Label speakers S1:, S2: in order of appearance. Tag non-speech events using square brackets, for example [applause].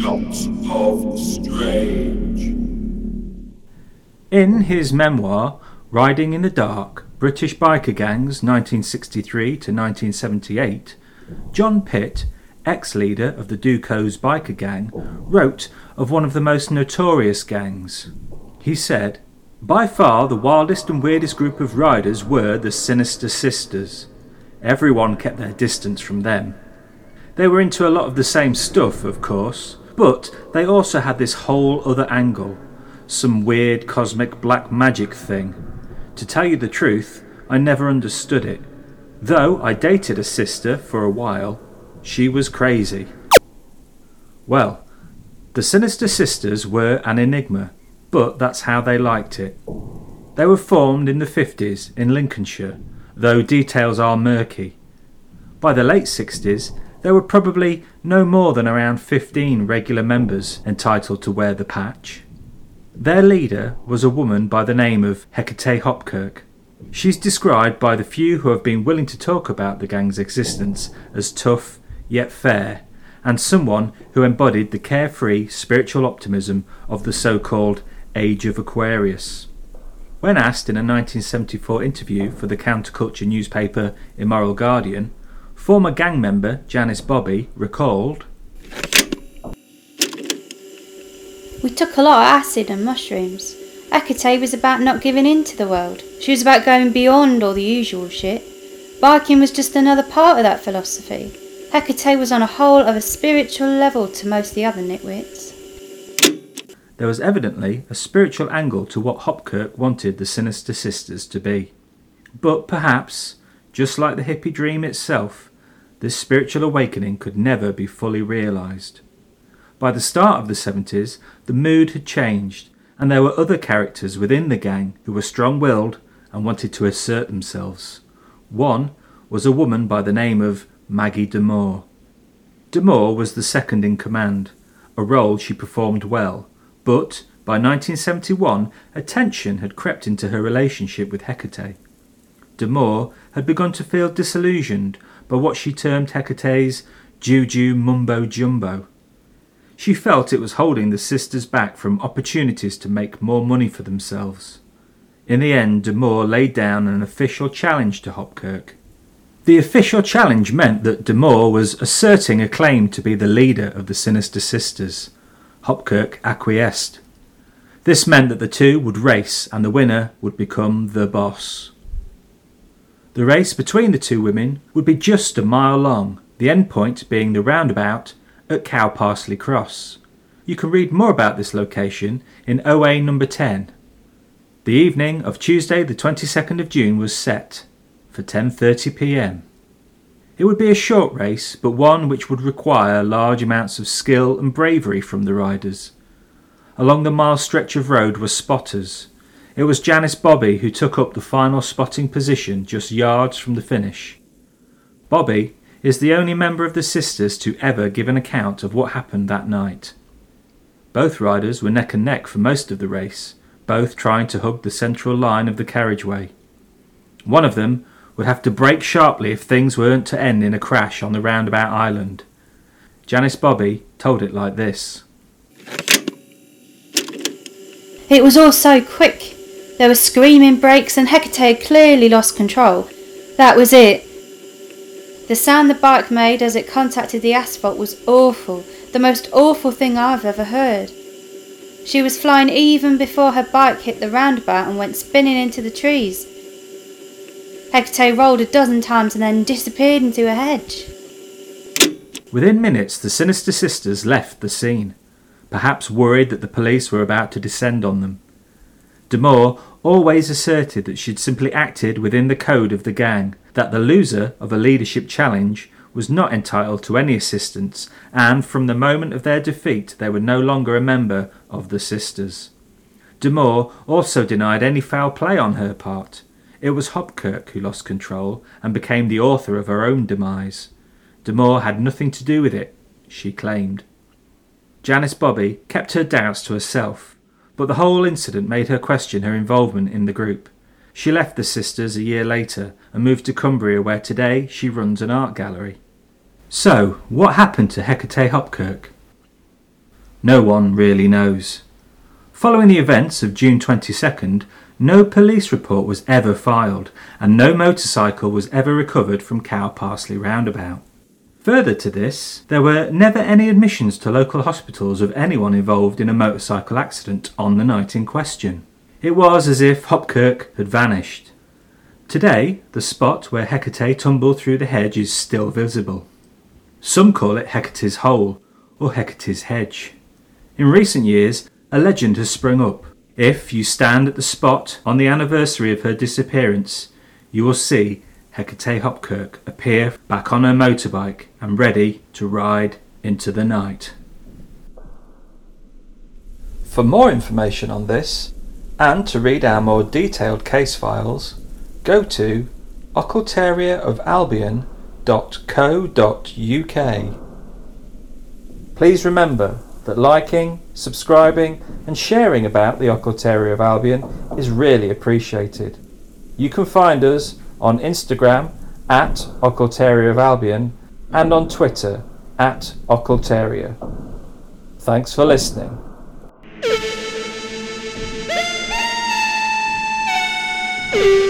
S1: Shots of Strange. In his memoir, Riding in the Dark British Biker Gangs 1963 to 1978, John Pitt, ex leader of the Ducos biker gang, wrote of one of the most notorious gangs. He said, By far the wildest and weirdest group of riders were the Sinister Sisters. Everyone kept their distance from them. They were into a lot of the same stuff, of course but they also had this whole other angle some weird cosmic black magic thing. To tell you the truth, I never understood it. Though I dated a sister for a while, she was crazy. Well, the Sinister Sisters were an enigma, but that's how they liked it. They were formed in the 50s in Lincolnshire, though details are murky. By the late 60s, there were probably no more than around 15 regular members entitled to wear the patch. Their leader was a woman by the name of Hecate Hopkirk. She's described by the few who have been willing to talk about the gang's existence as tough yet fair, and someone who embodied the carefree spiritual optimism of the so called Age of Aquarius. When asked in a 1974 interview for the counterculture newspaper Immoral Guardian, former gang member Janice Bobby recalled
S2: We took a lot of acid and mushrooms. Hecate was about not giving in to the world. She was about going beyond all the usual shit. Biking was just another part of that philosophy. Hecate was on a whole of a spiritual level to most of the other nitwits.
S1: There was evidently a spiritual angle to what Hopkirk wanted the Sinister Sisters to be. But perhaps, just like the hippie dream itself, this spiritual awakening could never be fully realised. By the start of the 70s, the mood had changed, and there were other characters within the gang who were strong willed and wanted to assert themselves. One was a woman by the name of Maggie D'Amour. D'Amour was the second in command, a role she performed well, but by 1971 a tension had crept into her relationship with Hecate. D'Amour had begun to feel disillusioned by what she termed Hecate's juju mumbo jumbo. She felt it was holding the sisters back from opportunities to make more money for themselves. In the end, D'Amour laid down an official challenge to Hopkirk. The official challenge meant that D'Amour was asserting a claim to be the leader of the Sinister Sisters. Hopkirk acquiesced. This meant that the two would race and the winner would become the boss. The race between the two women would be just a mile long, the end point being the roundabout at Cow Parsley Cross. You can read more about this location in OA number 10. The evening of Tuesday the 22nd of June was set for 10:30 p.m. It would be a short race, but one which would require large amounts of skill and bravery from the riders. Along the mile stretch of road were spotters. It was Janice Bobby who took up the final spotting position just yards from the finish. Bobby is the only member of the sisters to ever give an account of what happened that night. Both riders were neck and neck for most of the race, both trying to hug the central line of the carriageway. One of them would have to brake sharply if things weren't to end in a crash on the roundabout island. Janice Bobby told it like this.
S2: It was all so quick. There were screaming brakes and Hecate clearly lost control. That was it. The sound the bike made as it contacted the asphalt was awful, the most awful thing I've ever heard. She was flying even before her bike hit the roundabout and went spinning into the trees. Hecate rolled a dozen times and then disappeared into a hedge.
S1: Within minutes, the sinister sisters left the scene, perhaps worried that the police were about to descend on them. D'Amour always asserted that she'd simply acted within the code of the gang that the loser of a leadership challenge was not entitled to any assistance, and from the moment of their defeat they were no longer a member of the Sisters. D'Amour also denied any foul play on her part. It was Hopkirk who lost control and became the author of her own demise. D'Amour had nothing to do with it, she claimed. Janice Bobby kept her doubts to herself, but the whole incident made her question her involvement in the group. She left the sisters a year later and moved to Cumbria, where today she runs an art gallery. So, what happened to Hecate Hopkirk? No one really knows. Following the events of June 22nd, no police report was ever filed and no motorcycle was ever recovered from Cow Parsley roundabout. Further to this, there were never any admissions to local hospitals of anyone involved in a motorcycle accident on the night in question. It was as if Hopkirk had vanished. Today, the spot where Hecate tumbled through the hedge is still visible. Some call it Hecate's Hole or Hecate's Hedge. In recent years, a legend has sprung up. If you stand at the spot on the anniversary of her disappearance, you will see Hecate Hopkirk appear back on her motorbike and ready to ride into the night. For more information on this, and to read our more detailed case files, go to occultariaofalbion.co.uk. Please remember that liking, subscribing, and sharing about the Occultaria of Albion is really appreciated. You can find us on Instagram at Occultaria of Albion and on Twitter at Occultaria. Thanks for listening. [laughs]